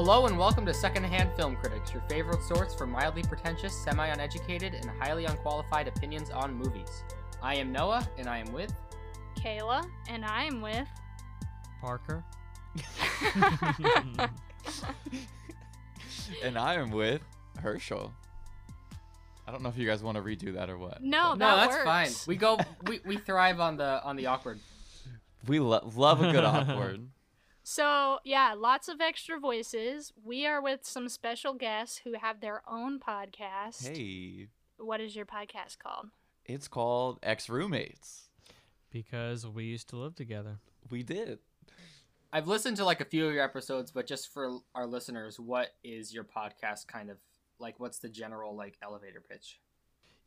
Hello and welcome to Secondhand Film Critics, your favorite source for mildly pretentious, semi uneducated, and highly unqualified opinions on movies. I am Noah, and I am with. Kayla, and I'm with. Parker. and I am with Herschel. I don't know if you guys want to redo that or what. No, no, that's works. fine. We go, we, we thrive on the on the awkward. We lo- love a good awkward. So, yeah, lots of extra voices. We are with some special guests who have their own podcast. Hey, What is your podcast called? it's called Exroommates. because we used to live together. We did. I've listened to like a few of your episodes, but just for our listeners, what is your podcast kind of like? What's the general like elevator pitch?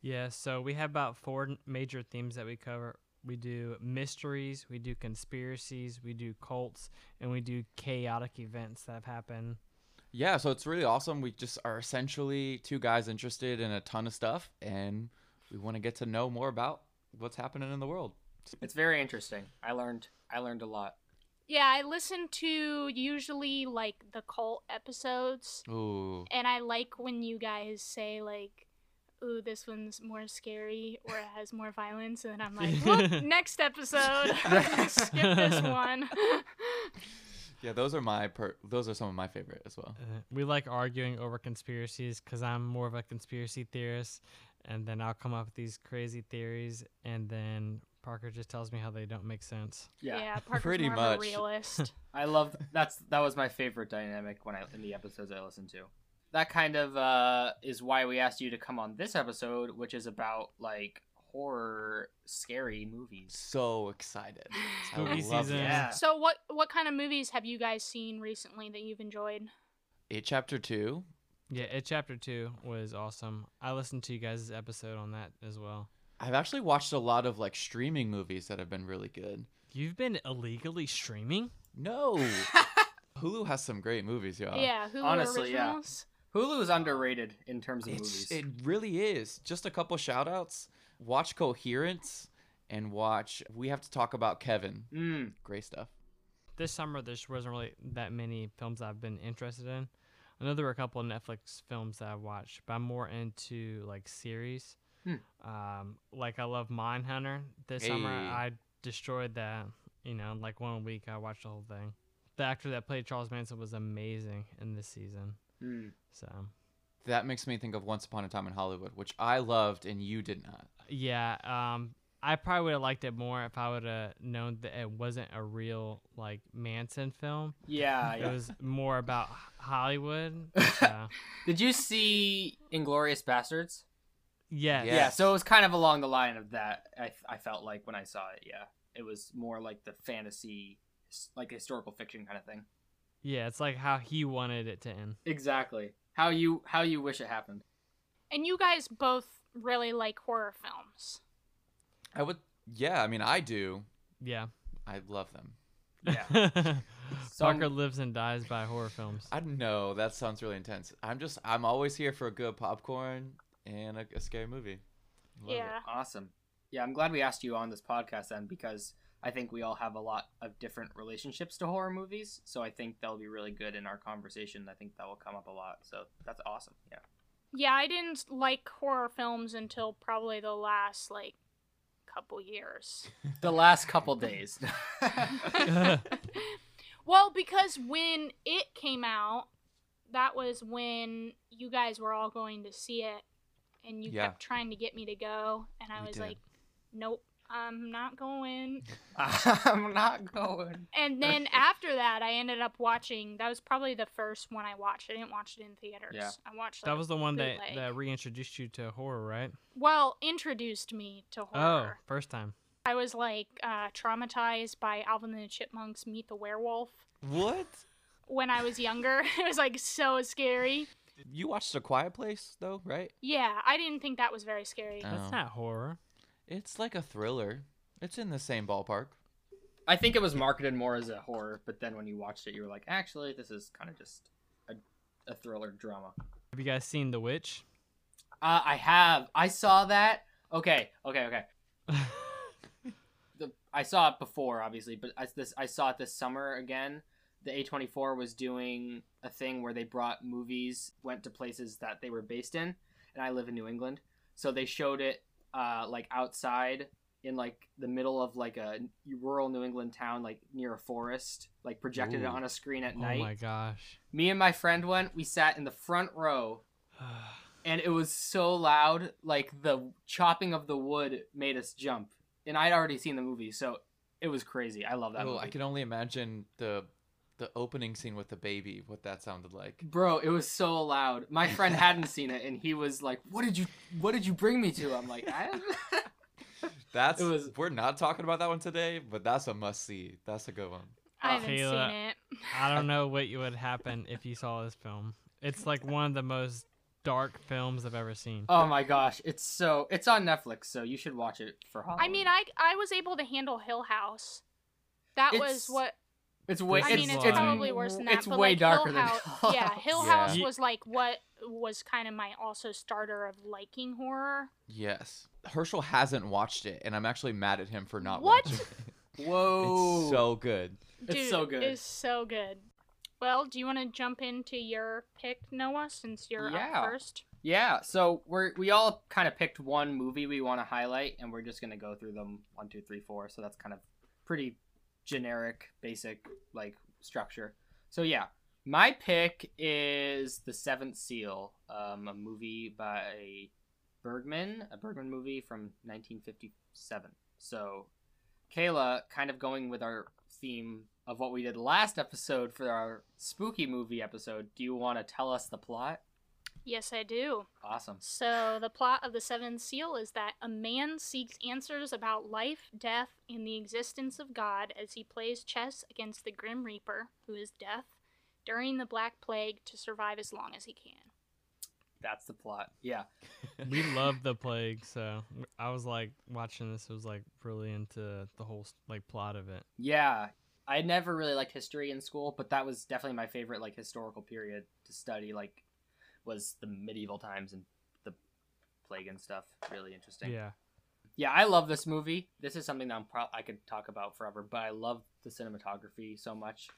Yeah, so we have about four major themes that we cover. We do mysteries, we do conspiracies, we do cults, and we do chaotic events that have happened. Yeah, so it's really awesome. We just are essentially two guys interested in a ton of stuff, and we want to get to know more about what's happening in the world. It's very interesting. I learned I learned a lot. Yeah, I listen to usually like the cult episodes, Ooh. and I like when you guys say, like, ooh, this one's more scary or it has more violence, and then I'm like, whoop, next episode. Skip this one. Yeah, those are my per- those are some of my favorite as well. Uh, we like arguing over conspiracies because I'm more of a conspiracy theorist, and then I'll come up with these crazy theories, and then Parker just tells me how they don't make sense. Yeah, Parker's Pretty more much. of a realist. I love that's that was my favorite dynamic when I in the episodes I listened to. That kind of uh, is why we asked you to come on this episode, which is about like horror, scary movies. So excited. Spooky season. Yeah. So what what kind of movies have you guys seen recently that you've enjoyed? It chapter two. Yeah, it chapter two was awesome. I listened to you guys' episode on that as well. I've actually watched a lot of like streaming movies that have been really good. You've been illegally streaming? No. Hulu has some great movies, y'all. yeah, Hulu honestly, yeah. Originals. Hulu is underrated in terms of It's, movies. it really is. Just a couple shout outs. Watch Coherence and watch We Have to Talk About Kevin. Mm, Great stuff. This summer, there just wasn't really that many films I've been interested in. I know there were a couple of Netflix films that I watched, but I'm more into like series. Hmm. Um, like I love Mindhunter. This summer, I destroyed that. You know, like one week, I watched the whole thing. The actor that played Charles Manson was amazing in this season. Mm. So That makes me think of Once Upon a Time in Hollywood, which I loved and you did not. yeah, um, I probably would have liked it more if I would have known that it wasn't a real like Manson film. Yeah, It yeah. was more about Hollywood. So, Did you see Inglourious Basterds? yes. Yeah. Yeah, so it was kind of along the line of that. I I felt like when I saw it, yeah, it was more like the fantasy, like historical fiction kind of thing. Yeah, it's like how he wanted it to end. Exactly. How you how you wish it happened. And you guys both really like horror films. I would, yeah, I mean, I do. Yeah. I love them. Yeah. So Parker I'm- lives and dies by horror films. I know. That sounds really intense. I'm just, I'm always here for a good popcorn and a, a scary movie. Love it. yeah. Awesome. Yeah, I'm glad we asked you on this podcast then because I think we all have a lot of different relationships to horror movies. So I think that'll be really good in our conversation. I think that will come up a lot. So that's awesome. Yeah. Yeah, I didn't like horror films until probably the last like couple years. The last couple days. well, because when it came out, that was when you guys were all going to see it and you Yeah. kept trying to get me to go and I We was did. like, "Nope, I'm not going." I'm not going. And then after that, I ended up watching. That was probably the first one I watched. I didn't watch it in theaters. Yeah. I watched. that was the one that, bootleg. that reintroduced you to horror, right? well introduced me to horror. Oh, first time. I was like uh, traumatized by Alvin and the Chipmunks Meet the Werewolf What? when I was younger. it was like so scary. You watched A Quiet Place, though, right? Yeah, I didn't think that was very scary. Oh. That's not horror. It's like a thriller. It's in the same ballpark. I think it was marketed more as a horror, but then when you watched it, you were like, actually, this is kind of just a, a thriller drama. Have you guys seen The Witch? Uh, I have. I saw that. Okay, okay, okay. The, I saw it before, obviously, but I, this I saw it this summer again. the A24 was doing a thing where they brought movies, went to places that they were based in, and I live in New England, so they showed it uh, like outside in like the middle of like a rural New England town, like near a forest, like projected it on a screen at Oh night. my gosh. Me and my friend went. We sat in the front row, and it was so loud. Like the chopping of the wood made us jump. And I'd already seen the movie, so it was crazy. I love that Oh, movie. I can only imagine the the opening scene with the baby, what that sounded like. Bro, it was so loud. My friend hadn't seen it, and he was like, "What did you? What did you bring me to?" I'm like, I... That's It was- we're not talking about that one today, but that's a must see. That's a good one. I haven't Kayla. seen it. I don't know what you would happen if you saw this film. It's like one of the most dark films I've ever seen. oh my gosh, it's so it's on Netflix, so you should watch it for Halloween. I mean, I I was able to handle Hill House. That was what it's way. This I mean. is It's probably worse than that. It's but way like darker Hill than House, yeah. Hill House Ye- was like what was kind of my also starter of liking horror. Yes. Herschel hasn't watched it, and I'm actually mad at him for not What? watching it. Whoa, It's so good. It's so good. It's so good. Well, do you want to jump into your pick, Noah, since you're Yeah. up first? Yeah, so we're we all kind of picked one movie we want to highlight, and we're just gonna go through them one, two, three, four. So that's kind of pretty generic, basic like structure. So yeah, my pick is The Seventh Seal, um, a movie by Bergman, a Bergman movie from 1957. So, Kayla, kind of going with our theme of what we did last episode for our spooky movie episode. Do you want to tell us the plot? Yes, I do. Awesome. So, the plot of The Seventh Seal is that a man seeks answers about life, death, and the existence of God as he plays chess against the Grim Reaper, who is death, during the Black Plague to survive as long as he can. That's the plot. Yeah. we love the plague, so I was like watching this. I was like really into the whole like plot of it. Yeah. I never really liked history in school, but that was definitely my favorite like historical period to study like was the medieval times and the plague and stuff. Really interesting. Yeah, Yeah, I love this movie. This is something that I'm pro- I could talk about forever, but I love the cinematography so much.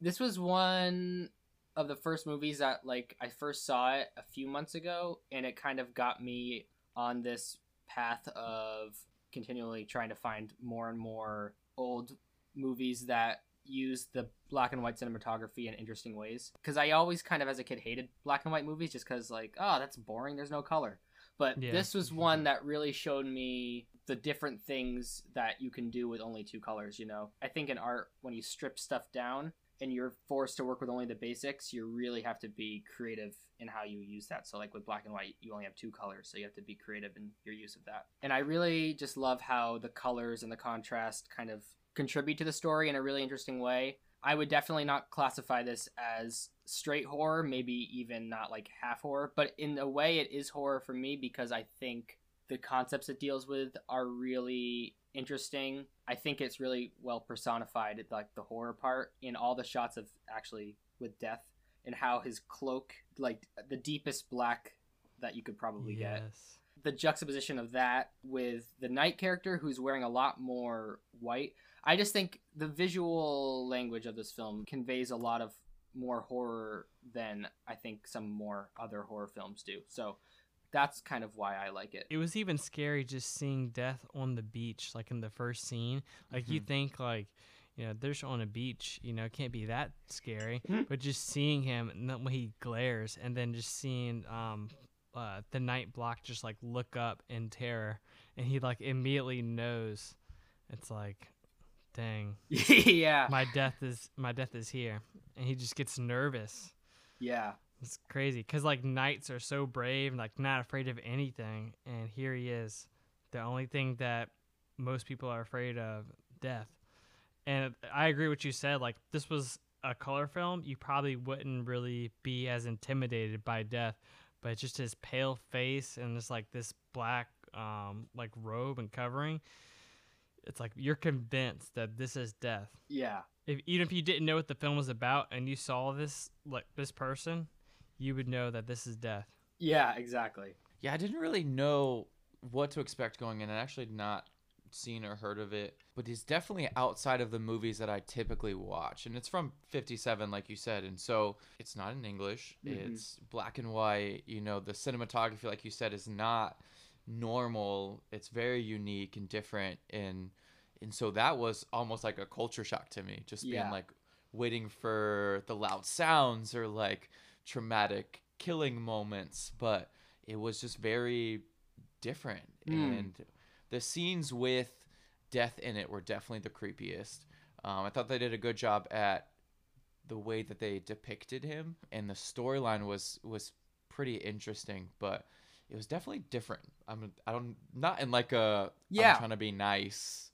This was one of the first movies that like I first saw it a few months ago and it kind of got me on this path of continually trying to find more and more old movies that use the black and white cinematography in interesting ways. Because I always kind of as a kid hated black and white movies just cuz like oh that's boring. There's no color. But Yeah. this was one that really showed me the different things that you can do with only two colors you know? I think in art when you strip stuff down and you're forced to work with only the basics you really have to be creative in how you use that. So like with black and white you only have two colors so you have to be creative in your use of that. And i really just love how the colors and the contrast kind of contribute to the story in a really interesting way I would definitely not classify this as straight horror, maybe even not like half horror, but in a way it is horror for me because I think the concepts it deals with are really interesting. I think it's really well personified, like the horror part in all the shots of actually with death and how his cloak, like the deepest black that you could probably get yes. The juxtaposition of that with the knight character who's wearing a lot more white i just think the visual language of this film conveys a lot of more horror than i think some more other horror films do so that's kind of why i like it It was even scary just seeing death on the beach, like in the first scene. Like you Mhm. think like, you know, they're on a beach, you know, it can't be that scary. Mhm. But just seeing him and then when he glares, and then just seeing um, uh, the knight Block just like look up in terror, and he like immediately knows, it's like, dang, yeah. My death is my death is here, and he just gets nervous. yeah. It's crazy because like knights are so brave and like not afraid of anything, and here he is, the only thing that most people are afraid of, death. And I agree with you said. Like this was a color film, you probably wouldn't really be as intimidated by death, but just his pale face and just like this black um like robe and covering, it's like you're convinced that this is death. Yeah. If even if you didn't know what the film was about and you saw this like this person, you would know that this is death. yeah exactly. Yeah, I didn't really know what to expect going in, and actually did not seen or heard of it, but it's definitely outside of the movies that I typically watch. And it's from 57, like you said. And so it's not in English, Mhm. it's black and white. You know, the cinematography, like you said, is not normal. It's very unique and different. And, and so that was almost like a culture shock to me, just being Yeah. like waiting for the loud sounds or like traumatic killing moments. But it was just very different. Mm. And the scenes with death in it were definitely the creepiest. Um, I thought they did a good job at the way that they depicted him, and the storyline was was pretty interesting, but it was definitely different. I'm I don't not in like a Yeah. I'm trying to be nice,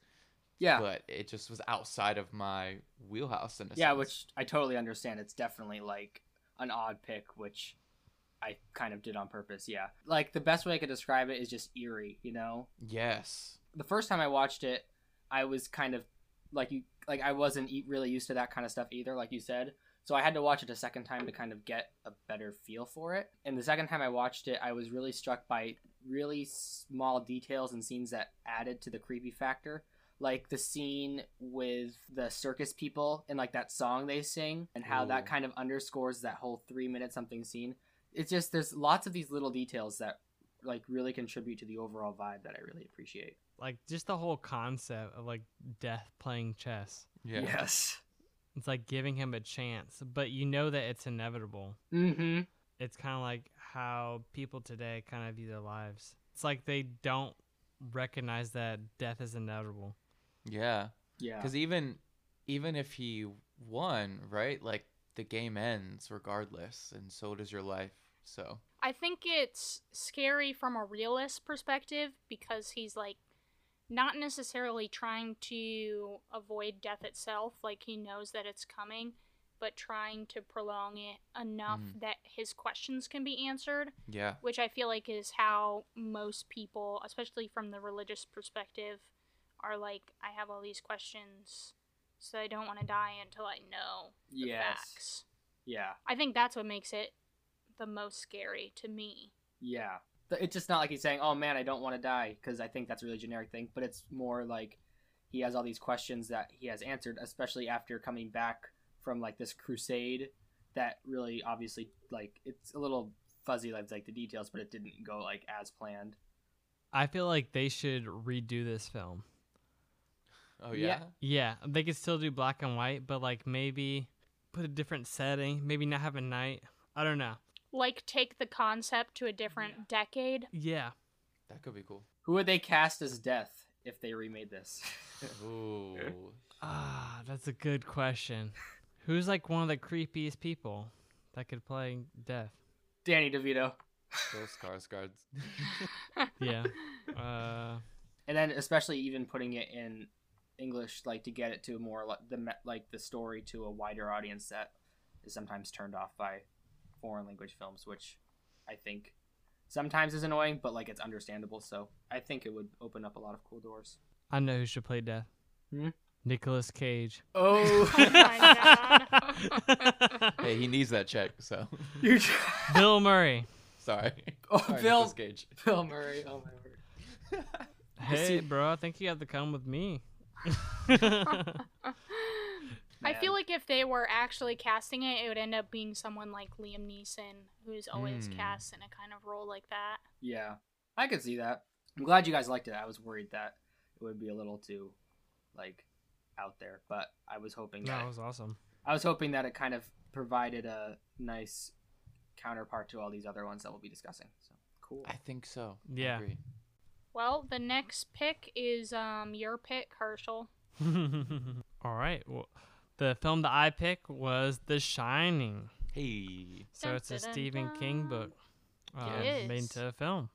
Yeah. but it just was outside of my wheelhouse in a yeah, sense. which I totally understand. It's definitely like an odd pick, which I kind of did on purpose. Yeah. Like the best way I could describe it is just eerie, you know? yes, The first time I watched it, I was kind of like you like I wasn't really used to that kind of stuff either, like you said. So I had to watch it a second time to kind of get a better feel for it. And the second time I watched it, I was really struck by really small details and scenes that added to the creepy factor. Like the scene with the circus people and like that song they sing and how that kind of underscores that whole three minute something scene. It's just there's lots of these little details that like really contribute to the overall vibe that I really appreciate. like just the whole concept of like death playing chess. yeah, Yes. It's like giving him a chance, but you know that it's inevitable. Mm-hmm. It's kind of like how people today kind of view their lives. It's like they don't recognize that death is inevitable. yeah. Yeah. Because even even if he won, right? Like the game ends regardless, and so does your life. So I think it's scary from a realist perspective because he's like not necessarily trying to avoid death itself, like he knows that it's coming, but trying to prolong it enough Mhm. that his questions can be answered, yeah, which I feel like is how most people, especially from the religious perspective, are like, I have all these questions, so I don't want to die until I know the yes. facts. Yeah. I think that's what makes it the most scary to me. Yeah. It's just not like he's saying, "Oh man, I don't want to die," because I think that's a really generic thing. But it's more like he has all these questions that he has answered, especially after coming back from like this crusade. That really, obviously, like it's a little fuzzy, like, like the details, but it didn't go like as planned. I feel like they should redo this film. oh Yeah. yeah, Yeah, they could still do black and white, but like maybe put a different setting, maybe not have a knight. I don't know. Like take the concept to a different decade. Yeah. that could be cool. Who would they cast as Death if they remade this? Ooh, Ah, that's a good question. Who's like one of the creepiest people that could play death? Danny DeVito. those Skarsgårds. Yeah. uh and then especially even putting it in English, like to get it to more like the like the story to a wider audience that is sometimes turned off by foreign language films, which I think sometimes is annoying, but like it's understandable. So I think it would open up a lot of cool doors. I know who should play death. Hmm? Nicolas Cage. Oh, Oh my god. hey, he needs that check. So You- Bill Murray. sorry. oh, Sorry, Bill, Nicolas Cage. Bill Murray. Oh my word. Hey, bro, I think you have to come with me. I feel like if they were actually casting it, it would end up being someone like Liam Neeson, who's always Hmm. cast in a kind of role like that. Yeah, I could see that. I'm glad you guys liked it. I was worried that it would be a little too like out there, but I was hoping that that was awesome. I was hoping that it kind of provided a nice counterpart to all these other ones that we'll be discussing. So cool. I think so. I Yeah. agree. Well, the next pick is um your pick, Herschel. All right. Well, the film that I picked was The Shining. Hey. So Dun, it's a dun, dun, Stephen King book uh, It made into a film.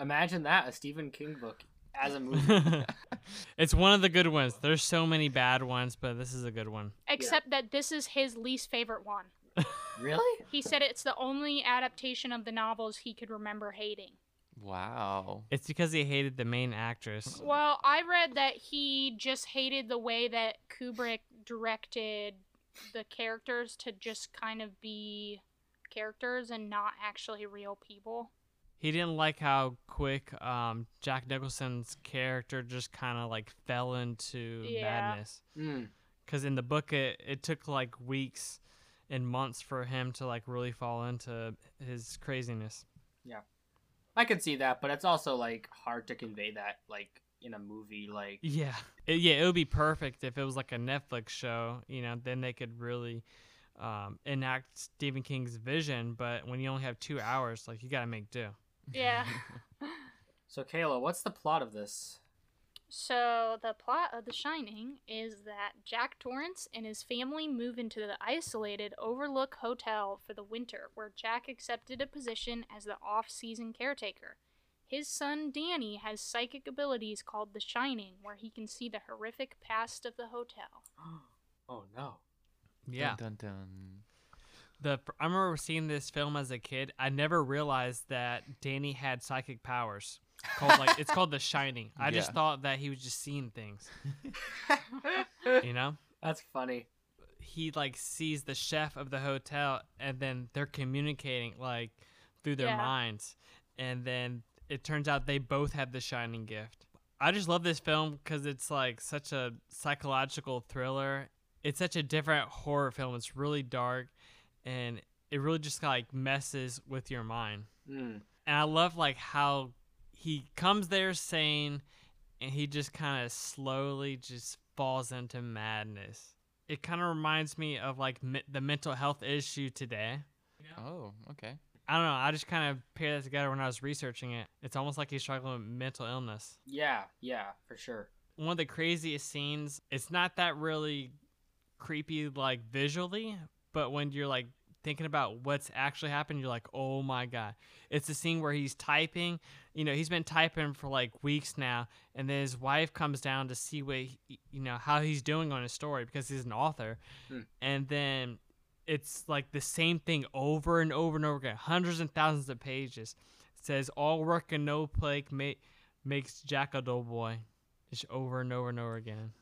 Imagine that a Stephen King book as a movie. it's one of the good ones. There's so many bad ones, but this is a good one. Except that this is his least favorite one. really? He said it's the only adaptation of the novels he could remember hating. Wow. It's because he hated the main actress. Well, I read that he just hated the way that Kubrick directed the characters to just kind of be characters and not actually real people. he didn't like how quick um, Jack Nicholson's character just kind of like fell into Yeah. madness. Mm. Because in the book, it, it took like weeks and months for him to like really fall into his craziness. Yeah. I can see that, but it's also like hard to convey that like in a movie. Like, Yeah, It- yeah, it would be perfect if it was like a Netflix show. You know, then they could really um, enact Stephen King's vision. But when you only have two hours, like you got to make do. Yeah. so Kayla, what's the plot of this? So the plot of The Shining is that Jack Torrance and his family move into the isolated Overlook Hotel for the winter, where Jack accepted a position as the off-season caretaker. His son Danny has psychic abilities called The Shining, where he can see the horrific past of the hotel. oh no. Yeah, Dun, dun, dun. the I remember seeing this film as a kid. I never realized that Danny had psychic powers. Called like it's called The Shining. I just thought that he was just seeing things. You know. That's funny. he like sees the chef of the hotel and then they're communicating like through their Yeah. minds and then it turns out they both have the shining gift i just love this film because it's like such a psychological thriller it's such a different horror film it's really dark and it really just like messes with your mind Mm. and I love like how he comes there sane and he just kind of slowly just falls into madness. It kind of reminds me of like me- the mental health issue today. Oh, okay. I don't know. I just kind of paired that together when I was researching it. It's almost like he's struggling with mental illness. Yeah, yeah, for sure. One of the craziest scenes, it's not that really creepy like visually, but when you're like thinking about what's actually happened, you're like, oh my god. It's the scene where he's typing. You know, he's been typing for like weeks now, and then his wife comes down to see what he, you know how he's doing on his story because he's an author, Hmm. and then it's like the same thing over and over and over again, hundreds and thousands of pages. It says all work and no play ma- makes Jack a dull boy, just over and over and over again.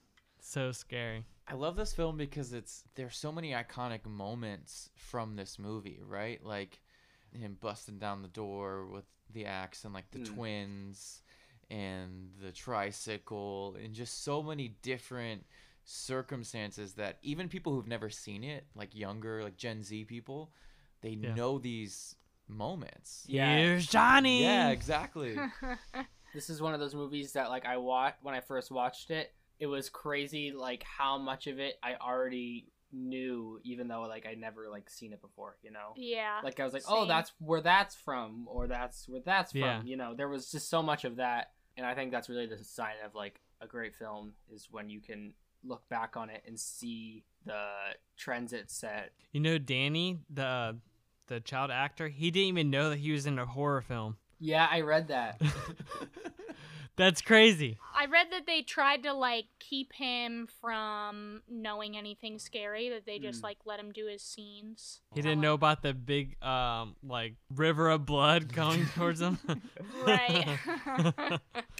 So scary. I love this film because it's there's so many iconic moments from this movie, right? Like him busting down the door with the axe and like the Mm. twins and the tricycle and just so many different circumstances that even people who've never seen it, like younger, like Gen Z people, they Yeah. know these moments. Yeah. Here's Johnny. Yeah, exactly. This is one of those movies that like I watched when I first watched it. It was crazy like how much of it I already knew even though like I never like seen it before, you know? yeah. Like I was like, "Oh, that's where that's from or that's where that's from." Yeah. You know, there was just so much of that and I think that's really the sign of like a great film is when you can look back on it and see the trends it set. You know Danny, the the child actor, he didn't even know that he was in a horror film. Yeah, I read that. That's crazy. I read that they tried to like keep him from knowing anything scary. That they just Mm. like let him do his scenes. He didn't know about the big um like river of blood going towards him. Right.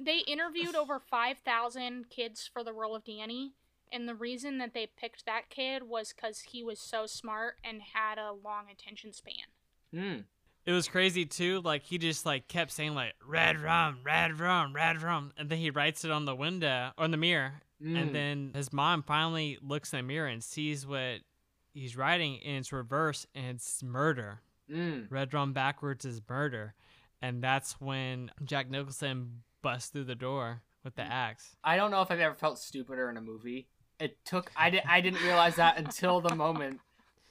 they interviewed over 5,000 kids for the role of Danny. And the reason that they picked that kid was because he was so smart and had a long attention span. Hmm. it was crazy too. Like he just like kept saying like red rum, red rum, red rum, and then he writes it on the window or on the mirror, Mm. and then his mom finally looks in the mirror and sees what he's writing, and it's reverse, and it's murder. Mm. Red rum backwards is murder, and that's when Jack Nicholson busts through the door with the axe. I don't know if I've ever felt stupider in a movie. It took I did I didn't realize that until the moment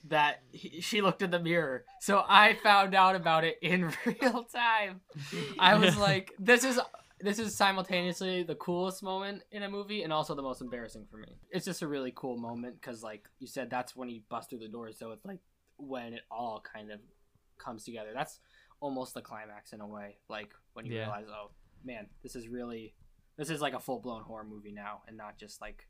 that he, she looked in the mirror. So I found out about it in real time. I was like, this is this is simultaneously the coolest moment in a movie and also the most embarrassing for me. It's just a really cool moment because, like you said, that's when he busts through the door. So it's like when it all kind of comes together. That's almost the climax in a way. Like when you Yeah. realize, oh man, this is really this is like a full blown horror movie now, and not just like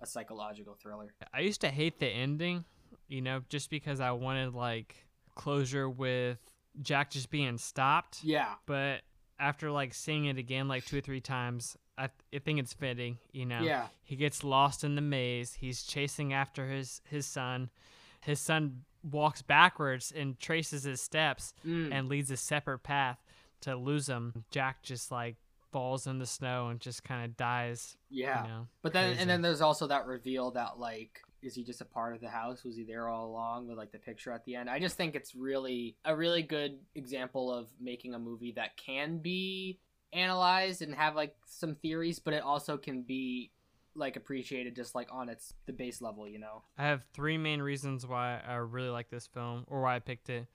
a psychological thriller. I used to hate the ending, you know, just because I wanted like closure with Jack just being stopped. Yeah, But after like seeing it again like two or three times, I, I think it's fitting, you know. yeah, He gets lost in the maze. He's chasing after his his son. His son walks backwards and traces his steps Mm. and leads a separate path. to lose him, Jack just like falls in the snow and just kind of dies. Yeah. You know, But then, crazy. and then there's also that reveal that like, is he just a part of the house? Was he there all along with like the picture at the end? I just think it's really a really good example of making a movie that can be analyzed and have like some theories, but it also can be like appreciated just like on its the base level, you know. I have three main reasons why I really like this film or why I picked it.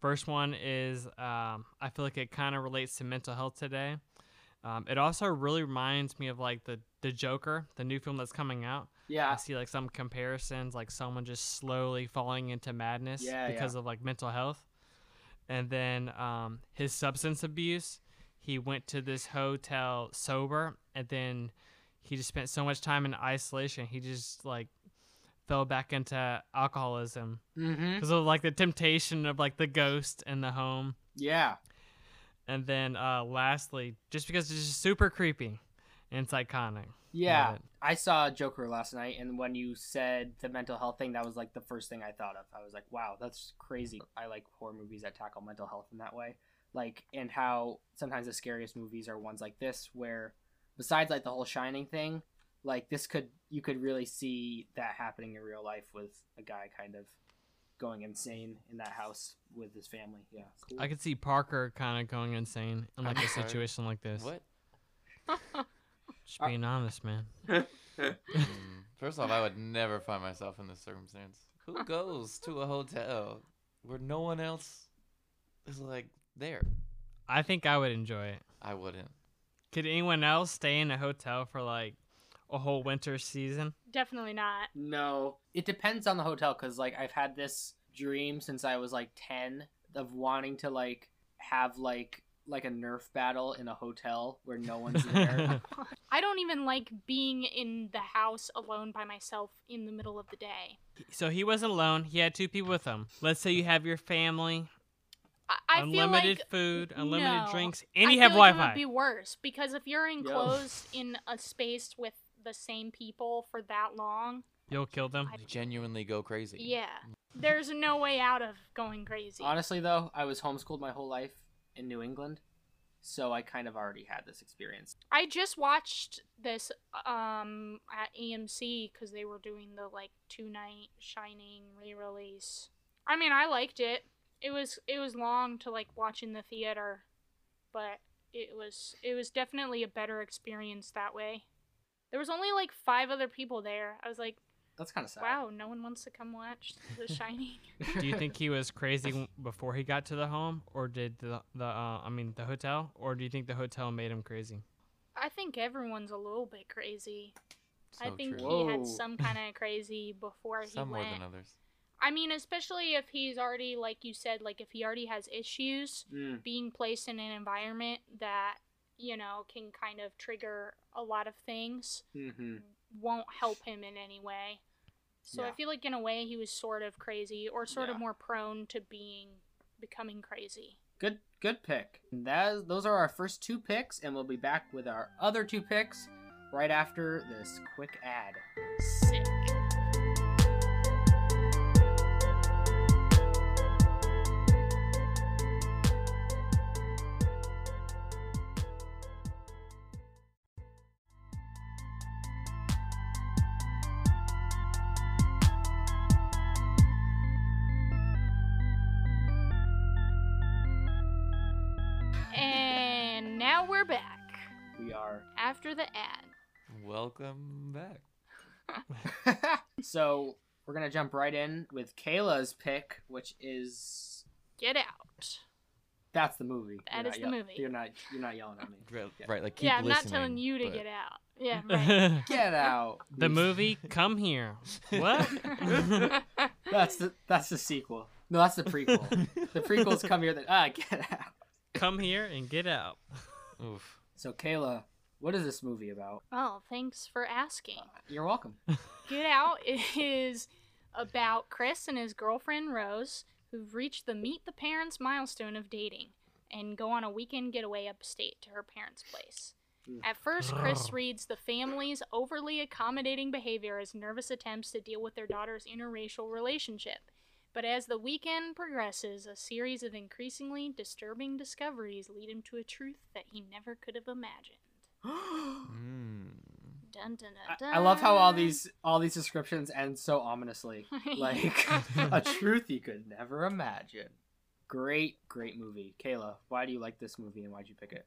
First one is um, I feel like it kind of relates to mental health today. Um, it also really reminds me of like the the Joker, the new film that's coming out. Yeah, I see like some comparisons, like someone just slowly falling into madness Yeah, because of like mental health, and then um, his substance abuse. He went to this hotel sober, and then he just spent so much time in isolation. He just like fell back into alcoholism Mm-hmm. because of like the temptation of like the ghost in the home. Yeah. And then uh, lastly, just because it's just super creepy and it's iconic. Yeah. I saw Joker last night, and when you said the mental health thing, that was like the first thing I thought of. I was like, wow, that's crazy. I like horror movies that tackle mental health in that way. Like, and how sometimes the scariest movies are ones like this, where besides like the whole Shining thing, like this could, you could really see that happening in real life with a guy kind of going insane in that house with his family. Yeah. Cool. I could see Parker kind of going insane in like a situation like this. What? Just being honest, man. Mm, First off, I would never find myself in this circumstance. Who goes to a hotel where no one else is like there? I think I would enjoy it. I wouldn't. Could anyone else stay in a hotel for like a whole winter season? Definitely not. No, it depends on the hotel because like I've had this dream since I was like ten of wanting to like have like like a Nerf battle in a hotel where no one's there. I don't even like being in the house alone by myself in the middle of the day. so he wasn't alone. He had two people with him. Let's say you have your family, I, I feel unlimited like food, unlimited no. drinks, and I you have feel like Wi-Fi. It would be worse because if you're enclosed in a space with the same people for that long, You'll kill them. I- You genuinely go crazy. yeah, there's no way out of going crazy. Honestly, though, I was homeschooled my whole life in New England, so I kind of already had this experience. I just watched this um at AMC because they were doing the like two night Shining re-release. I mean, I liked it. It was it was long to like watch in the theater, but it was it was definitely a better experience that way. There was only like five other people there. I was like, That's kind of sad. wow, no one wants to come watch The Shining. Do you think he was crazy before he got to the home, or did the the uh, I mean the hotel, or do you think the hotel made him crazy? I think everyone's a little bit crazy. I think true. he Whoa. had some kind of crazy before he Some more went. than others. I mean, especially if he's already, like you said, like if he already has issues, Mm, being placed in an environment that, you know, can kind of trigger a lot of things hmm won't help him in any way. So I feel like in a way he was sort of crazy or sort Yeah. of more prone to being becoming crazy. Good, good pick. That those are our first two picks, and we'll be back with our other two picks right after this quick ad. After the ad. Welcome back. so we're gonna jump right in with Kayla's pick, which is Get out. that's the movie. That You're is the yell- movie. You're not. You're not yelling at me. Right, Yeah. right like keep yeah, I'm not telling you to but- get out. Yeah, right. Get out. the movie Come Here. What? That's the that's the sequel. No, that's the prequel. the prequels come here. That ah, get out. Come here and get out. Oof. So Kayla, what is this movie about? oh, thanks for asking. You're welcome. Get Out is about Chris and his girlfriend Rose, who've reached the meet the parents milestone of dating and go on a weekend getaway upstate to her parents' place. Mm. At first, Chris reads the family's overly accommodating behavior as nervous attempts to deal with their daughter's interracial relationship. But as the weekend progresses, a series of increasingly disturbing discoveries lead him to a truth that he never could have imagined. Mm. Dun, dun, I, dun, I love how all these all these descriptions end so ominously. Like a truth you could never imagine. Great, great movie. Kayla, why do you like this movie and why'd you pick it?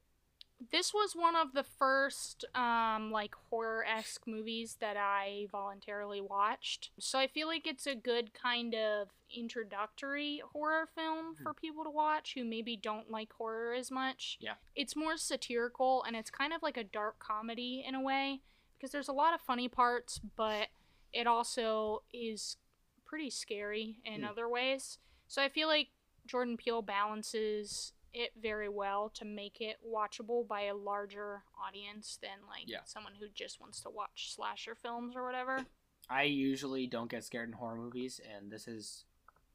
This was one of the first um like horror-esque movies that I voluntarily watched. So I feel like it's a good kind of introductory horror film for people to watch who maybe don't like horror as much. Yeah. It's more satirical and it's kind of like a dark comedy in a way because there's a lot of funny parts, but it also is pretty scary in Hmm. other ways. So I feel like Jordan Peele balances it very well to make it watchable by a larger audience than like Yeah. someone who just wants to watch slasher films or whatever. I usually don't get scared in horror movies, and this is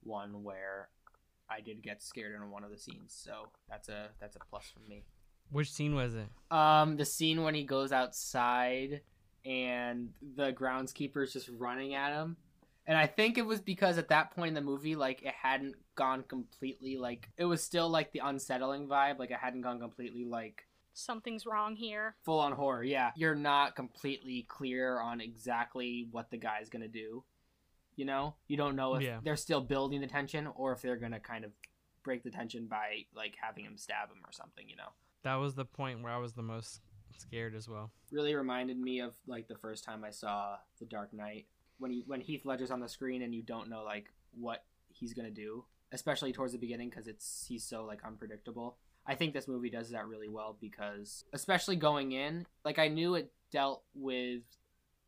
one where I did get scared in one of the scenes, so that's a that's a plus for me. Which scene was it? Um, the scene when he goes outside and the groundskeeper's just running at him. And I think it was because at that point in the movie, like it hadn't gone completely like it was still like the unsettling vibe, like it hadn't gone completely like Something's wrong here. full on horror. Yeah, you're not completely clear on exactly what the guy's gonna do. You know, you don't know if Yeah. they're still building the tension or if they're gonna kind of break the tension by like having him stab him or something. You know. That was the point where I was the most scared as well. really reminded me of like the first time I saw The Dark Knight when you when Heath Ledger's on the screen and you don't know like what he's gonna do, especially towards the beginning because it's he's so like unpredictable. I think this movie does that really well because especially going in, like I knew it dealt with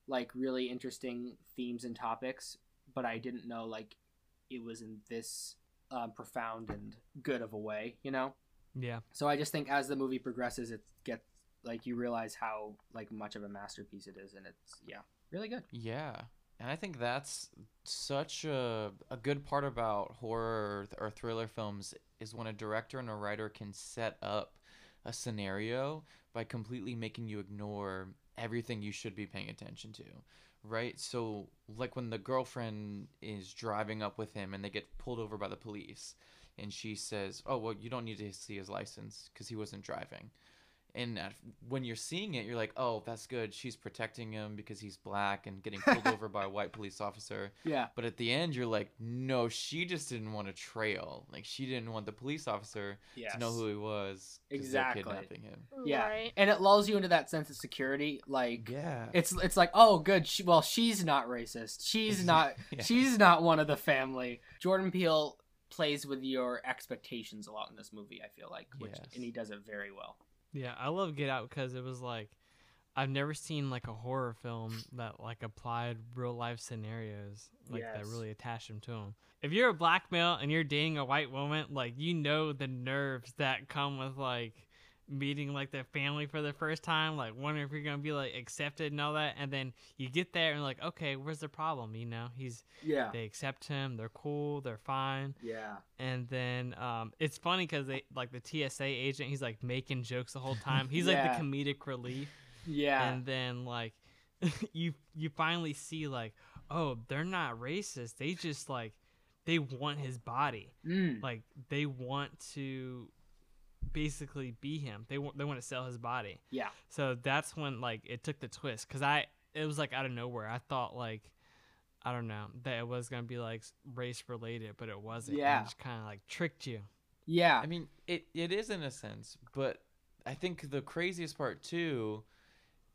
like really interesting themes and topics, but I didn't know like it was in this um, profound and good of a way, you know. Yeah. So I just think as the movie progresses, it gets like you realize how like much of a masterpiece it is, and it's yeah, really good. Yeah. And I think that's such a, a good part about horror or thriller films is when a director and a writer can set up a scenario by completely making you ignore everything you should be paying attention to. Right? So, like when the girlfriend is driving up with him and they get pulled over by the police, and she says, Oh, well, you don't need to see his license because he wasn't driving and at, when you're seeing it you're like oh that's good she's protecting him because he's black and getting pulled over by a white police officer Yeah, but at the end you're like no she just didn't want a trail like she didn't want the police officer yes. to know who he was 'cause Exactly. they're kidnapping him Yeah, Right. and it lulls you into that sense of security. Like yeah it's it's like oh good, she, well she's not racist. She's not Yeah. she's not one of the family. Jordan Peele plays with your expectations a lot in this movie. I feel like, which Yes. and he does it very well. Yeah, I love Get Out because it was like I've never seen like a horror film that like applied real life scenarios like that really attached them to them. If you're a black male and you're dating a white woman, like you know the nerves that come with like meeting like their family for the first time, like wondering if you're gonna be like accepted and all that, and then you get there and like, okay, where's the problem? You know, he's Yeah, they accept him, they're cool, they're fine, yeah, and then um, it's funny because they like the TSA agent, he's like making jokes the whole time. He's Yeah. like the comedic relief, yeah, and then like you you finally see like, oh, they're not racist. They just like they want his body. mm. Like they want to basically be him. They want they want to sell his body. yeah, So that's when like it took the twist because I it was like out of nowhere. I thought like I don't know that it was gonna be like race related, but it wasn't. and Yeah. it just kind of like tricked you. yeah, i mean it, it is in a sense but i think the craziest part too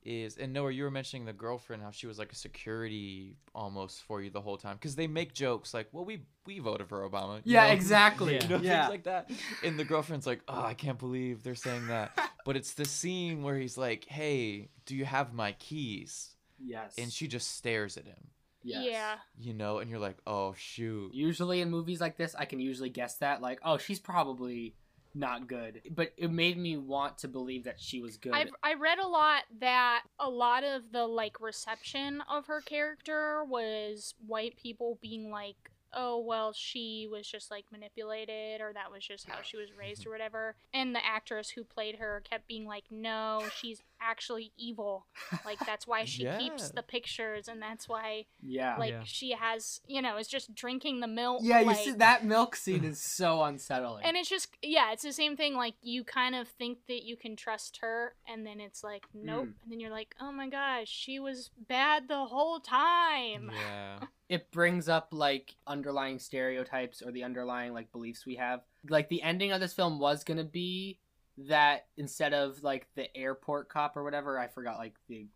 is and Noah, you were mentioning the girlfriend how she was like a security almost for you the whole time because they make jokes like well we we voted for obama you yeah, know? exactly. Yeah. you know, yeah. things like that. And the girlfriend's like, "Oh, I can't believe they're saying that." But it's the scene where he's like, "Hey, do you have my keys?" yes, And she just stares at him, yes. Yeah. you know, and you're like, "Oh shoot." Usually in movies like this, I can usually guess that, like, oh, she's probably not good. But it made me want to believe that she was good. I've I read a lot that a lot of the like reception of her character was white people being like, "Oh, well, she was just like manipulated or that was just how she was raised mm-hmm. or whatever." And the actress who played her kept being like, "No, she's actually evil. Like that's why she keeps the pictures, and that's why Yeah. like Yeah. she has you know is just drinking the milk. yeah, you see that milk scene is so unsettling. And it's just yeah, it's the same thing. Like you kind of think that you can trust her, and then it's like nope, Mm. and then you're like, oh my gosh, she was bad the whole time. Yeah. it brings up like underlying stereotypes or the underlying like beliefs we have. Like the ending of this film was gonna be that instead of like the airport cop or whatever, I forgot like the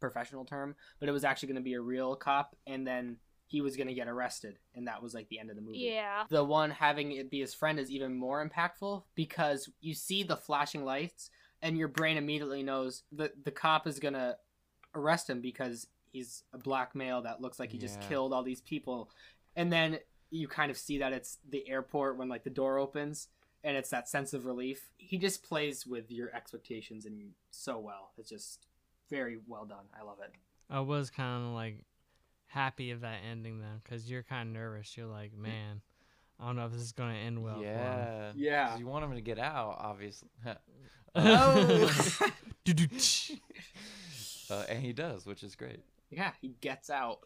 professional term, but it was actually gonna be a real cop, and then he was gonna get arrested, and that was like the end of the movie. Yeah. The one having it be his friend is even more impactful because you see the flashing lights, and your brain immediately knows that the cop is gonna arrest him because he's a black male that looks like he just killed all these people and then you kind of see that it's the airport when like the door opens and it's that sense of relief he just plays with your expectations and so well it's just very well done i love it I was kind of like happy of that ending though, because you're kind of nervous. You're like, man, I don't know if this is gonna end well. for him." yeah. Yeah. 'Cause You want him to get out, obviously. Oh. uh, and he does, which is great. yeah he gets out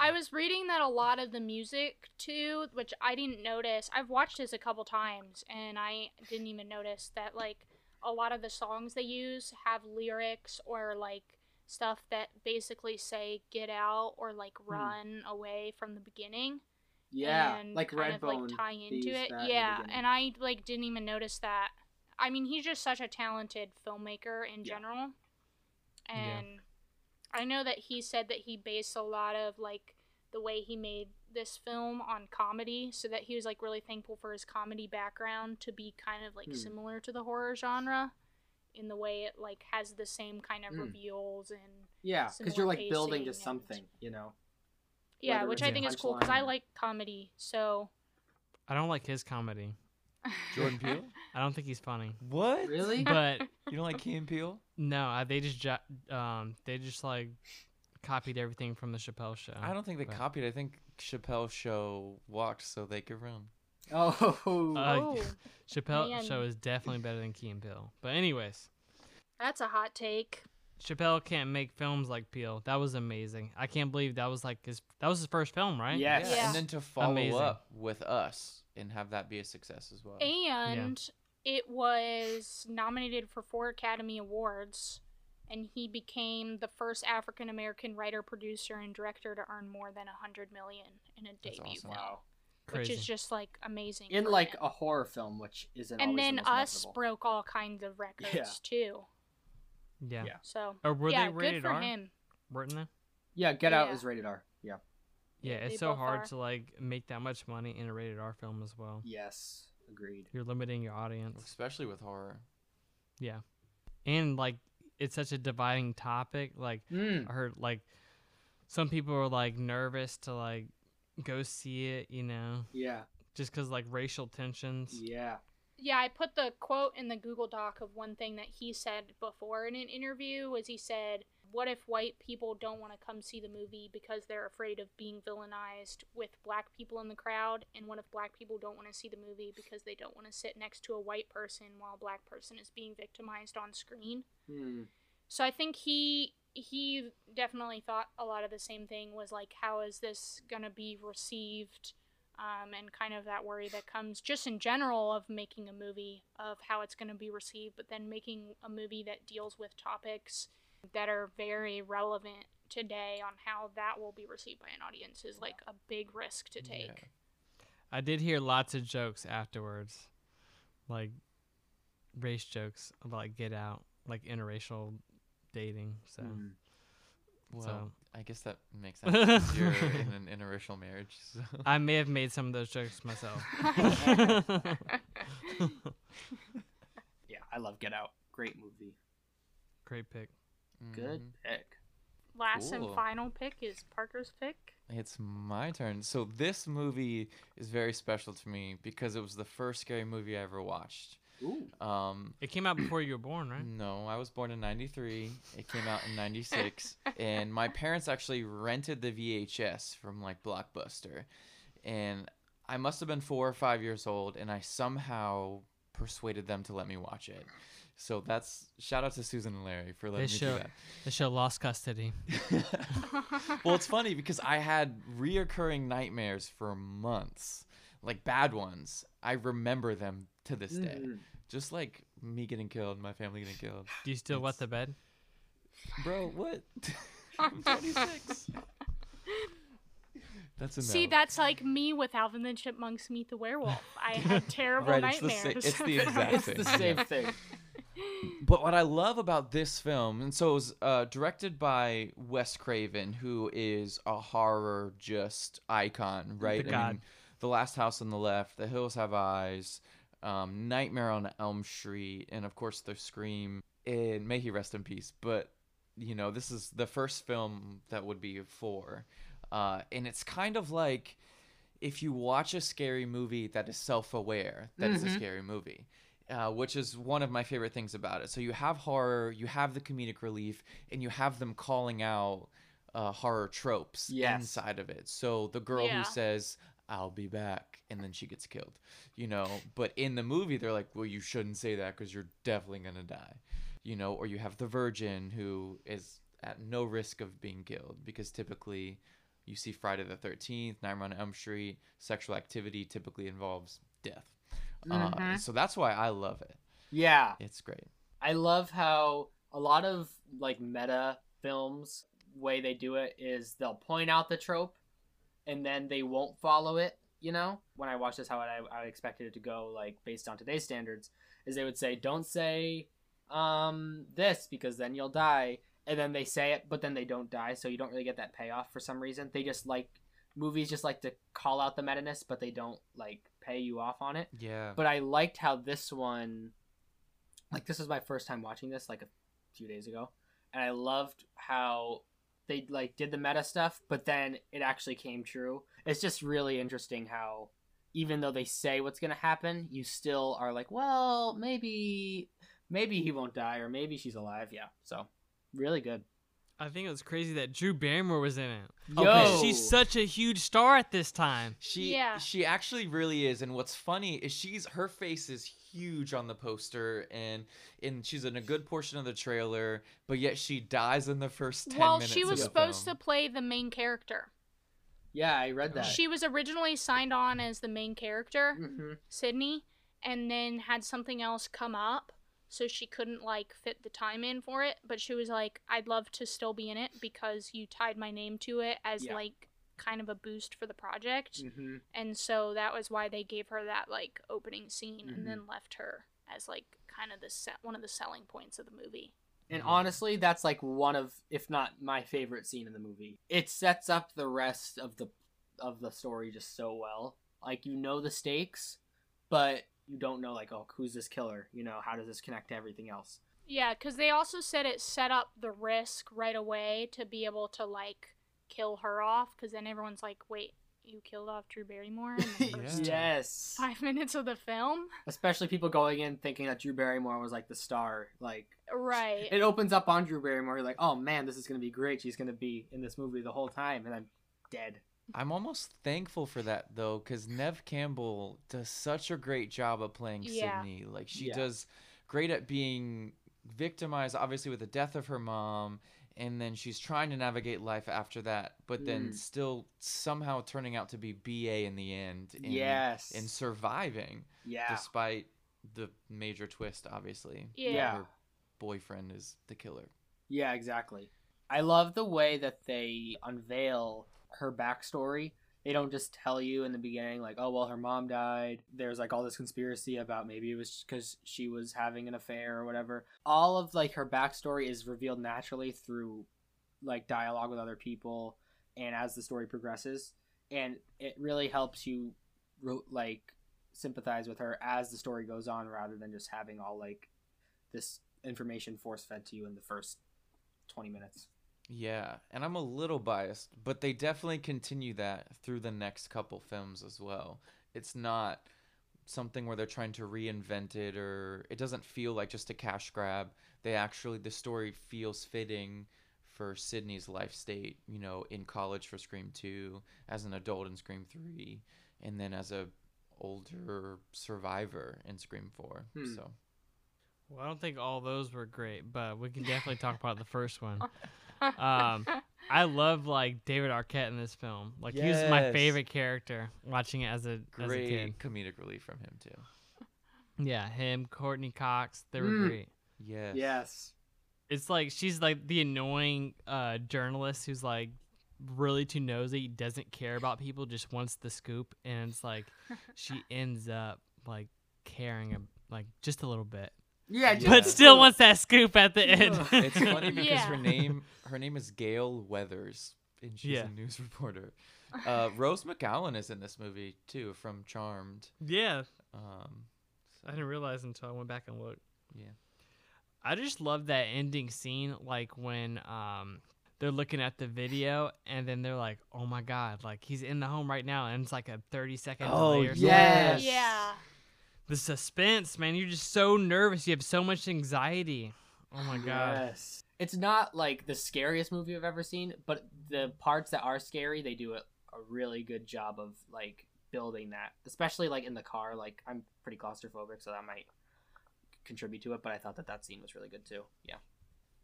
I was reading that a lot of the music too, which I didn't notice. I've watched this a couple times and I didn't even notice that like a lot of the songs they use have lyrics or like stuff that basically say get out or like hmm. run away from the beginning. yeah and like kind of redbone like tie into it. that in Yeah, and I like didn't even notice that. I mean, he's just such a talented filmmaker in Yeah. general. Yeah. And I know that he said that he based a lot of like the way he made this film on comedy, so that he was like really thankful for his comedy background to be kind of like Hmm. similar to the horror genre in the way it like has the same kind of Hmm. reveals and yeah because you're like building to pacing and- something you know yeah, which I think is cool because I like comedy. So I don't like his comedy. Jordan Peele? I don't think he's funny. What? really But You don't like Key and Peele? no, I, they just jo- um they just like copied everything from the Chappelle show. I don't think they but- copied. I think Chappelle show walked so they could run. oh Uh, oh, Chappelle Man. show is definitely better than Key and Peele. But anyways, that's a hot take. Chappelle can't make films like Peele. That was amazing. I can't believe that was like his that was his first film, right? Yes. Yeah. Yeah. And then to follow Amazing. up with us and have that be a success as well. And it was nominated for four Academy Awards, and he became the first African American writer, producer, and director to earn more than a hundred million in a That's debut awesome. film, wow Crazy. which is just like amazing. in like him. a horror film which isn't and always then the most Us memorable. broke all kinds of records Yeah. too. yeah. Yeah. So Or were yeah, they rated good for R? him. Weren't they? yeah get out is rated r yeah Yeah, they it's so hard are. to like make that much money in a rated R film as well. yes agreed You're limiting your audience. Especially with horror. Yeah. And like it's such a dividing topic. Like mm. I heard like some people are like nervous to like go see it, you know, yeah just cuz like racial tensions. yeah Yeah, I put the quote in the Google Doc of one thing that he said before in an interview was he said, "What if white people don't want to come see the movie because they're afraid of being villainized with black people in the crowd, and what if black people don't want to see the movie because they don't want to sit next to a white person while a black person is being victimized on screen?" Hmm. So I think he he definitely thought a lot of the same thing was like how is this going to be received um, and kind of that worry that comes just in general of making a movie of how it's going to be received but then making a movie that deals with topics that are very relevant today on how that will be received by an audience is like a big risk to take Yeah. I did hear lots of jokes afterwards. Like race jokes about like get out, like interracial dating. So Mm. Well, So- I guess that makes sense. 'cause You're in an interracial marriage. So. I may have made some of those jokes myself. yeah i love get out great movie Great pick. Good Mhm. pick last Cool. and final pick is parker's pick It's my turn. So this movie is very special to me because it was the first scary movie I ever watched. Ooh. Um, It came out before you were born, right? No, I was born in 93. It came out in 96. and my parents actually rented the VHS from like Blockbuster. And I must have been four or five years old, and I somehow persuaded them to let me watch it. So that's shout out to Susan and Larry for letting They me show- do The show lost custody. well, it's funny because I had reoccurring nightmares for months, like bad ones. I remember them to this day, Mhm. just like me getting killed, my family getting killed. Do you still wet the bed? Bro, what? I'm 26. That's a no. See, that's like me with Alvin the Chipmunks Meet the Werewolf. I had terrible Right, it's the sa- nightmares. it's the exact It's thing, the yeah. same thing. But what I love about this film, and so it was uh, directed by Wes Craven, who is a horror just icon, right? The god. The Last House on the Left, The Hills Have Eyes, um, Nightmare on Elm Street, and of course The Scream. And may he rest in peace. But you know, this is the first film that would be four, uh, and it's kind of like if you watch a scary movie that is self-aware that it's a Mhm. scary movie uh, which is one of my favorite things about it so you have horror you have the comedic relief and you have them calling out uh, horror tropes Yes. inside of it so the girl Yeah. who says i'll be back and then she gets killed you know but in the movie they're like well you shouldn't say that because you're definitely gonna die you know or you have the virgin who is at no risk of being killed because typically you see Friday the 13th, Nightmare on Elm Street, sexual activity typically involves death. Uh, Mhm. so that's why I love it. Yeah. It's great. I love how a lot of like meta films way they do it is they'll point out the trope and then they won't follow it, you know? When I watched this how I I expected it to go like based on today's standards is they would say don't say um this because then you'll die and then they say it but then they don't die so you don't really get that payoff for some reason. They just like movies just like to call out the meta-ness but they don't like pay you off on it Yeah. but I liked how this one, like this was my first time watching this like a few days ago, and I loved how they like did the meta stuff, but then it actually came true. It's just really interesting how even though they say what's gonna happen, you still are like, well, maybe maybe he won't die or maybe she's alive. Yeah, so really good. I think it was crazy that Drew Barrymore was in it. Yo, Because she's such a huge star at this time. She Yeah. she actually really is and what's funny is she's her face is huge on the poster and and she's in a good portion of the trailer, but yet she dies in the first 10 well, minutes she of was the supposed film. to play the main character. yeah, I read that. She was originally signed on as the main character, hmm Sidney, and then had something else come up, so she couldn't like fit the time in for it. But she was like, "I'd love to still be in it because you tied my name to it as Yeah. like kind of a boost for the project." hmm And so that was why they gave her that like opening scene Mhm. and then left her as like kind of the set one of the selling points of the movie. And Mhm. honestly, that's like one of, if not my favorite scene in the movie. It sets up the rest of the of the story just so well. Like you know the stakes, but you don't know like, oh, who's this killer? You know, how does this connect to everything else? Yeah, because they also said it set up the risk right away to be able to like kill her off. Because then everyone's like, "Wait, you killed off Drew Barrymore in the first Yeah. yes. five minutes of the film?" Especially people going in thinking that Drew Barrymore was like the star. Like Right. it opens up on Drew Barrymore. You're like, oh man, this is gonna be great. She's gonna be in this movie the whole time, and then dead. I'm almost thankful for that though, because Neve Campbell does such a great job of playing Yeah. Sidney. Like she Yeah. does great at being victimized, obviously with the death of her mom, and then she's trying to navigate life after that, but then Mm. still somehow turning out to be BA in the end. And, yes. And surviving yeah. despite the major twist, obviously. Yeah. Her boyfriend is the killer. Yeah, exactly. I love the way that they unveil her backstory. They don't just tell you in the beginning, like, oh, well, her mom died. There's like all this conspiracy about maybe it was because she was having an affair or whatever. All of like her backstory is revealed naturally through like dialogue with other people and as the story progresses. And it really helps you like sympathize with her as the story goes on rather than just having all like this information force fed to you in the first 20 minutes. Yeah, and I'm a little biased, but they definitely continue that through the next couple films as well. It's not something where they're trying to reinvent it or it doesn't feel like just a cash grab. They actually the story feels fitting for Sidney's life state, you know, in college for Scream 2, as an adult in Scream 3, and then as a older survivor in Scream 4. Hmm. So Well, I don't think all those were great, but we can definitely talk about the first one. Um, I love like David Arquette in this film. Like he was my favorite character watching it as a as a Great kid. comedic relief from him too. Yeah, him, Courteney Cox, they were Mm. great. Yes. Yes. It's like she's like the annoying uh, journalist who's like really too nosy, doesn't care about people, just wants the scoop, and it's like she ends up like caring ab- like just a little bit, Yeah, Yeah. but still wants that scoop at the end. It's funny because Yeah. her name her name is Gale Weathers and she's Yeah. a news reporter. Uh, Rose McGowan is in this movie too from Charmed. yeah, Um, I didn't realize until I went back and looked. Yeah. I just love that ending scene, like when um they're looking at the video and then they're like, "Oh my god!" Like he's in the home right now, and it's like a thirty second Oh, delay or something. yes. yeah. The suspense, man. You're just so nervous. You have so much anxiety. Oh my god. Yes. It's not like the scariest movie I've ever seen, but the parts that are scary, they do a, a really good job of like building that. Especially like in the car. Like I'm pretty claustrophobic, so that might contribute to it. But I thought that that scene was really good too. Yeah.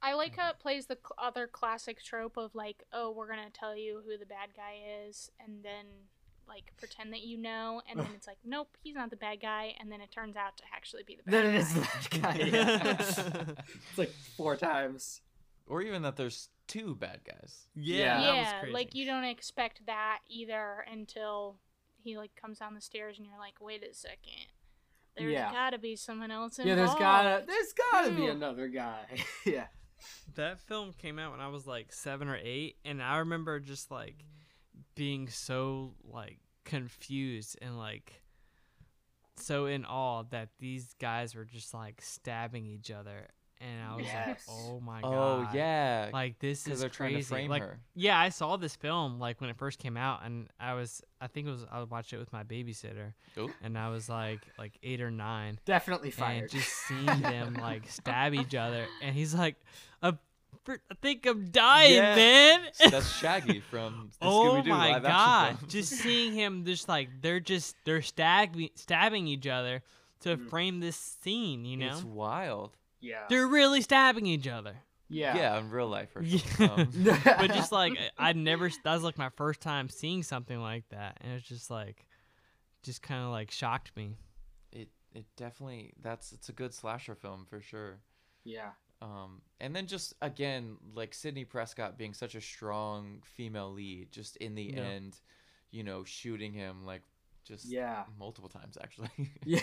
I like mm-hmm. how it plays the other classic trope of like, oh, we're gonna tell you who the bad guy is, and then like pretend that you know, and then it's like, nope, he's not the bad guy, and then it turns out to actually be the bad Then guy. it is that guy. Yeah. it's like four times. or even that there's two bad guys. Yeah, that was yeah, crazy. like you don't expect that either until he like comes down the stairs, and you're like, wait a second, there's Yeah. gotta be someone else involved. Yeah, there's gotta there's gotta be another guy. yeah. That film came out when I was like seven or eight, and I remember just like being so like confused and like so in awe that these guys were just like stabbing each other, and I was Yes. like, "Oh my oh, god!" Oh yeah. Like this is they're trying to frame like, her. yeah, I saw this film like when it first came out, and I was I think it was I watched it with my babysitter, Ooh. and I was like like eight or nine, Definitely and just seeing them like stab each other, and he's like, "I fr- I think I'm dying, Yeah. man." That's Shaggy from the oh Scooby-Doo my live god! just seeing him, just like they're just they're stabbing stabbing each other to Mhm. frame this scene. You know, It's wild. yeah. they're really stabbing each other. Yeah. Yeah, in real life. For Yeah. Um, but just like I I'd never that was like my first time seeing something like that, and it's just like, just kind of like shocked me. it it definitely that's it's a good slasher film for sure. yeah. Um, and then just again, like Sidney Prescott being such a strong female lead, just in the Yeah. end, you know, shooting him like just Yeah. multiple times actually. Yeah.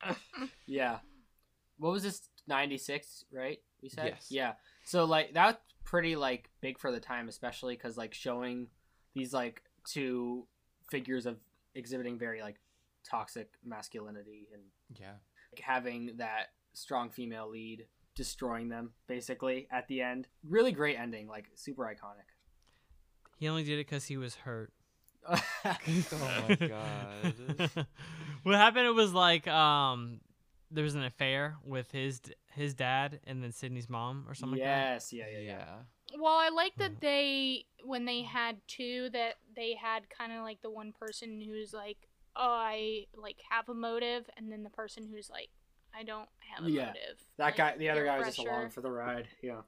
yeah. What was this? 96, right? We said? Yes. Yeah. So, like, that's pretty, like, big for the time, especially because, like, showing these, like, two figures of exhibiting very, like, toxic masculinity and yeah. like, having that strong female lead destroying them, basically, at the end. Really great ending. Like, super iconic. He only did it because he was hurt. Oh my god. what happened? It was like um, there was an affair with his his dad and then Sidney's mom or something. like yes. Yeah, yeah, yeah. Yeah. Well, I like that they when they had two that they had kind of like the one person who's like, "Oh, I like have a motive," and then the person who's like, "I don't have a Yeah. motive." That Like, guy, the other peer guy was just along for the ride. Yeah.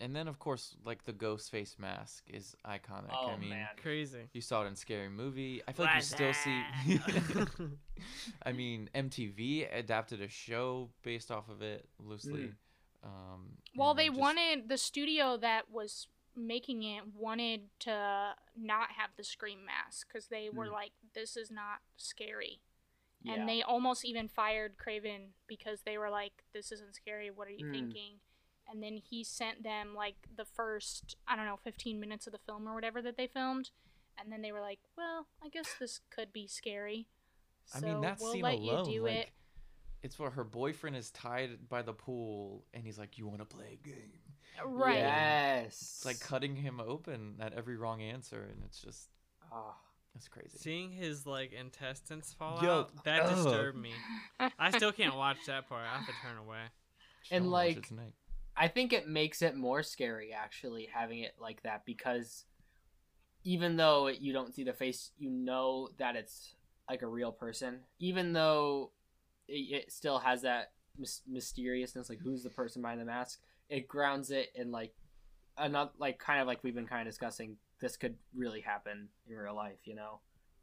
And then of course, like the ghost face mask is iconic. Oh, I mean, man. Crazy. you saw it in Scary Movie. I feel like you still see. I mean, MTV adapted a show based off of it loosely. Um, Well, they just- wanted the studio that was making it wanted to not have the scream mask because they were Mm. like, "This is not scary." Yeah. and they almost even fired Craven because they were like, "This isn't scary. What are you Mm. thinking?" And then he sent them like the first I don't know 15 minutes of the film or whatever that they filmed, and then they were like, "Well, I guess this could be scary." I So mean, that we'll scene let alone, you do like, it. it's where her boyfriend is tied by the pool, and he's like, "You want to play a game?" Right. Yes. It's like cutting him open at every wrong answer, and it's just Oh. It's crazy. Seeing his like intestines fall Yo, out that ugh. disturbed me. I still can't watch that part. I have to turn away. And, Shall watch it like. I think it makes it more scary actually having it like that because even though you don't see the face, you know that it's like a real person. Even though it, it still has that mys- mysteriousness, like who's the person behind the mask. It grounds it in like another, like kind of like we've been kind of discussing. This could really happen in real life, you know.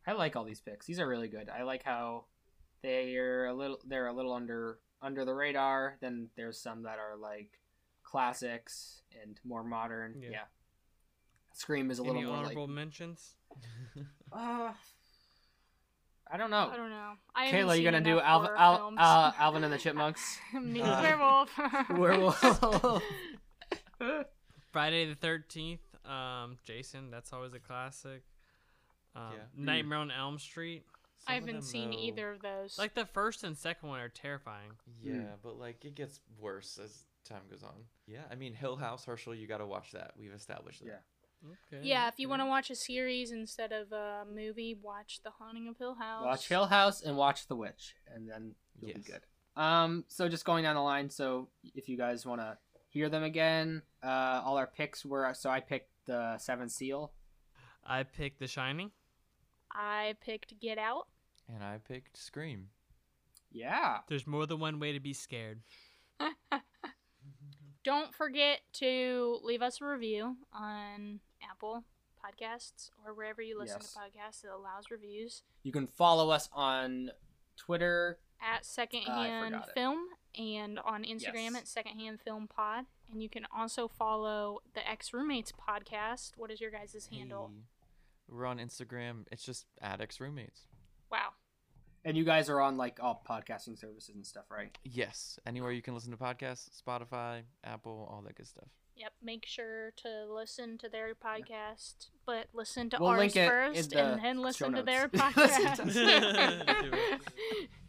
I like all these picks. These are really good. I like how they're a little they're a little under under the radar. Then there's some that are like classics and more modern. Yeah. Yeah. Scream is a little Any more honorable like mentions? uh, I don't know. I don't know. I Kayla, you seen gonna do enough Al- Al- uh, Alvin and the Chipmunks? Uh, werewolf. Werewolf. Friday the Thirteenth. Um, Jason. That's always a classic. Um, Yeah. Nightmare on Elm Street. I Some of haven't them, seen though- either of those. Like the first and second one are terrifying. Yeah, but like it gets worse as time goes on. Yeah, I mean Hill House, Herschel, you got to watch that. We've established that. Yeah. Okay. yeah, if you okay. want to watch a series instead of a movie, watch The Haunting of Hill House. watch Hill House and watch The Witch, and then you'll Yes. be good. Um, so just going down the line. So if you guys want to hear them again, uh, all our picks were. So I picked the Seventh Seal. I picked The Shining. I picked Get Out. And I picked Scream. Yeah. There's more than one way to be scared. Don't forget to leave us a review on Apple Podcasts or wherever you listen Yes. to podcasts that allows reviews You can follow us on Twitter. at Secondhand forgot it. Film and on Instagram Yes. at Secondhand Film Pod. And you can also follow the Exroommates podcast. What is your guys' handle? We're on Instagram. It's just at Exroommates. Wow. And you guys are on like all podcasting services and stuff, right? Yes, anywhere you can listen to podcasts, Spotify, Apple, all that good stuff. Yep. Make sure to listen to their podcast, but listen to We'll ours link it in first the and then listen to notes. their Listen to- podcast.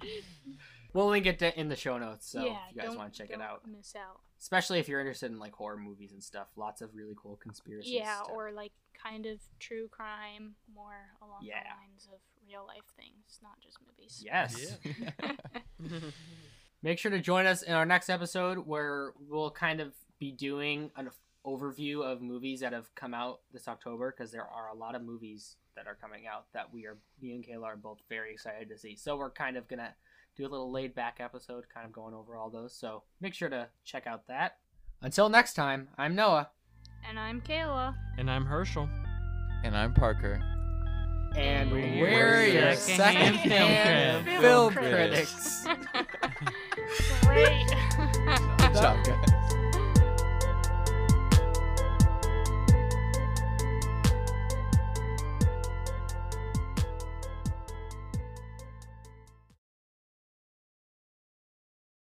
We'll link it to, in the show notes, so yeah, if you guys want to check it don't out. Miss out. Especially if you're interested in like horror movies and stuff. Lots of really cool conspiracy Yeah, stuff. or like kind of true crime, more along Yeah. the lines of real life things, not just movies. Yes. Yeah. Make sure to join us in our next episode where we'll kind of be doing an overview of movies that have come out this October because there are a lot of movies that are coming out that we are me and Kayla are both very excited to see. So we're kind of gonna do a little laid back episode, kind of going over all those. So make sure to check out that. Until next time, I'm Noah, And I'm Kayla. and I'm Herschel. and I'm Parker. and We're we're your secondhand second-hand film film critics. critics. Great.